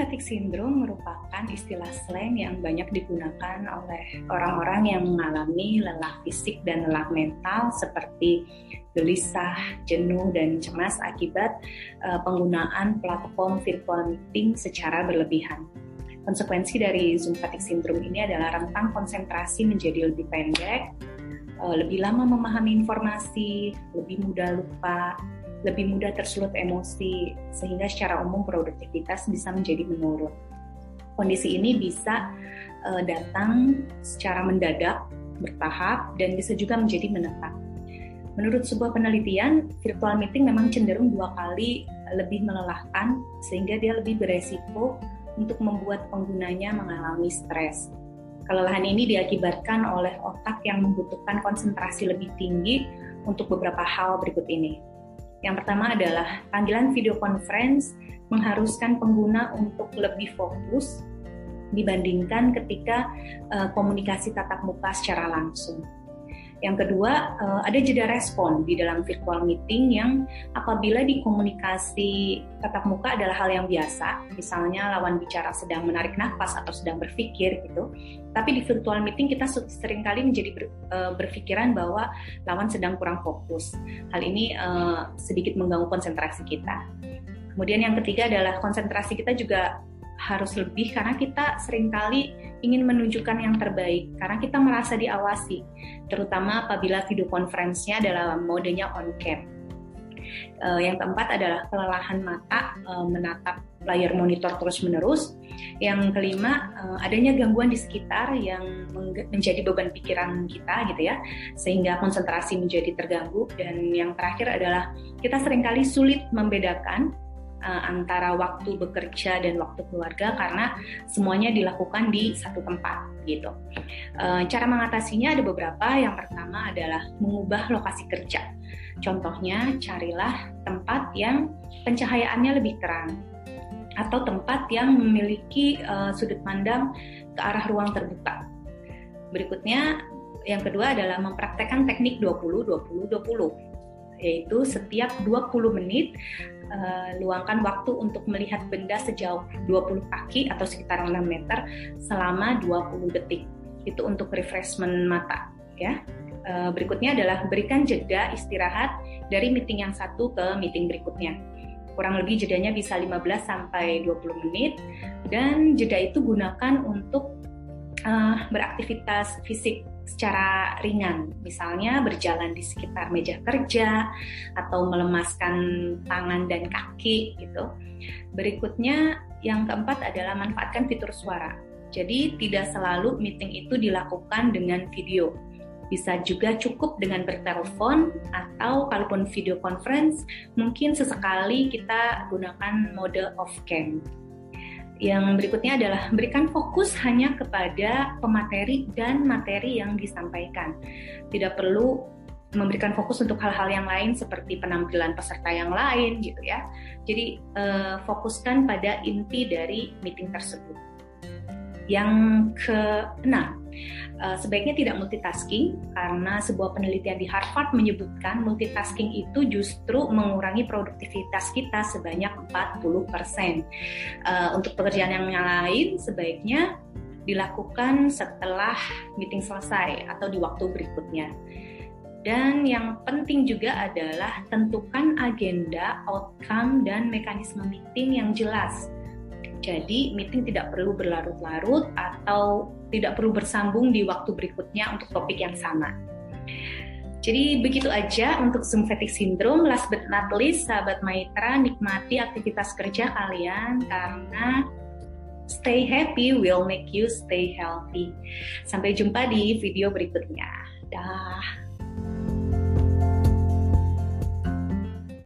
fatigue syndrome merupakan istilah slang yang banyak digunakan oleh orang-orang yang mengalami lelah fisik dan lelah mental seperti gelisah, jenuh, dan cemas akibat uh, penggunaan platform virtual meeting secara berlebihan. Konsekuensi dari Zoom fatigue syndrome ini adalah rentang konsentrasi menjadi lebih pendek, uh, lebih lama memahami informasi, lebih mudah lupa, lebih mudah tersulut emosi, sehingga secara umum produktivitas bisa menjadi menurun. Kondisi ini bisa uh, datang secara mendadak, bertahap, dan bisa juga menjadi menetap. Menurut sebuah penelitian, virtual meeting memang cenderung dua kali lebih melelahkan, sehingga dia lebih beresiko untuk membuat penggunanya mengalami stres. Kelelahan ini diakibatkan oleh otak yang membutuhkan konsentrasi lebih tinggi untuk beberapa hal berikut ini. Yang pertama adalah panggilan video conference mengharuskan pengguna untuk lebih fokus dibandingkan ketika uh, komunikasi tatap muka secara langsung. Yang kedua, uh, ada jeda respon di dalam virtual meeting yang apabila di komunikasi tatap muka adalah hal yang biasa, misalnya lawan bicara sedang menarik nafas atau sedang berpikir gitu. Tapi di virtual meeting kita sering kali menjadi uh, berpikiran bahwa lawan sedang kurang fokus. Hal ini uh, sedikit mengganggu konsentrasi kita. Kemudian yang ketiga adalah konsentrasi kita juga harus lebih karena kita sering kali ingin menunjukkan yang terbaik karena kita merasa diawasi, terutama apabila video conference-nya adalah modenya on cam. Uh, yang keempat adalah kelelahan mata uh, menatap layar monitor terus-menerus. Yang kelima, uh, adanya gangguan di sekitar yang menjadi beban pikiran kita gitu ya, sehingga konsentrasi menjadi terganggu. Dan yang terakhir adalah kita sering kali sulit membedakan uh, antara waktu bekerja dan waktu keluarga karena semuanya dilakukan di satu tempat gitu. Uh, cara mengatasinya ada beberapa. Yang pertama adalah mengubah lokasi kerja. Contohnya carilah tempat yang pencahayaannya lebih terang atau tempat yang memiliki uh, sudut pandang ke arah ruang terbuka. Berikutnya yang kedua adalah mempraktekkan teknik 20 20 20 yaitu setiap 20 menit uh, luangkan waktu untuk melihat benda sejauh 20 kaki atau sekitar 6 meter selama 20 detik. Itu untuk refreshment mata ya. Uh, berikutnya adalah berikan jeda istirahat dari meeting yang satu ke meeting berikutnya. Kurang lebih jedanya bisa 15 sampai 20 menit dan jeda itu gunakan untuk uh, beraktivitas fisik secara ringan, misalnya berjalan di sekitar meja kerja atau melemaskan tangan dan kaki gitu. Berikutnya yang keempat adalah manfaatkan fitur suara. Jadi tidak selalu meeting itu dilakukan dengan video. Bisa juga cukup dengan bertelepon atau kalaupun video conference mungkin sesekali kita gunakan mode off cam yang berikutnya adalah berikan fokus hanya kepada pemateri dan materi yang disampaikan. Tidak perlu memberikan fokus untuk hal-hal yang lain seperti penampilan peserta yang lain gitu ya. Jadi eh, fokuskan pada inti dari meeting tersebut. Yang keenam, uh, sebaiknya tidak multitasking karena sebuah penelitian di Harvard menyebutkan multitasking itu justru mengurangi produktivitas kita sebanyak 40%. Uh, untuk pekerjaan yang lain sebaiknya dilakukan setelah meeting selesai atau di waktu berikutnya. Dan yang penting juga adalah tentukan agenda, outcome, dan mekanisme meeting yang jelas jadi meeting tidak perlu berlarut-larut atau tidak perlu bersambung di waktu berikutnya untuk topik yang sama. Jadi begitu aja untuk Zoom fatigue syndrome. Last but not least, sahabat Maitra, nikmati aktivitas kerja kalian karena stay happy will make you stay healthy. Sampai jumpa di video berikutnya. Dah.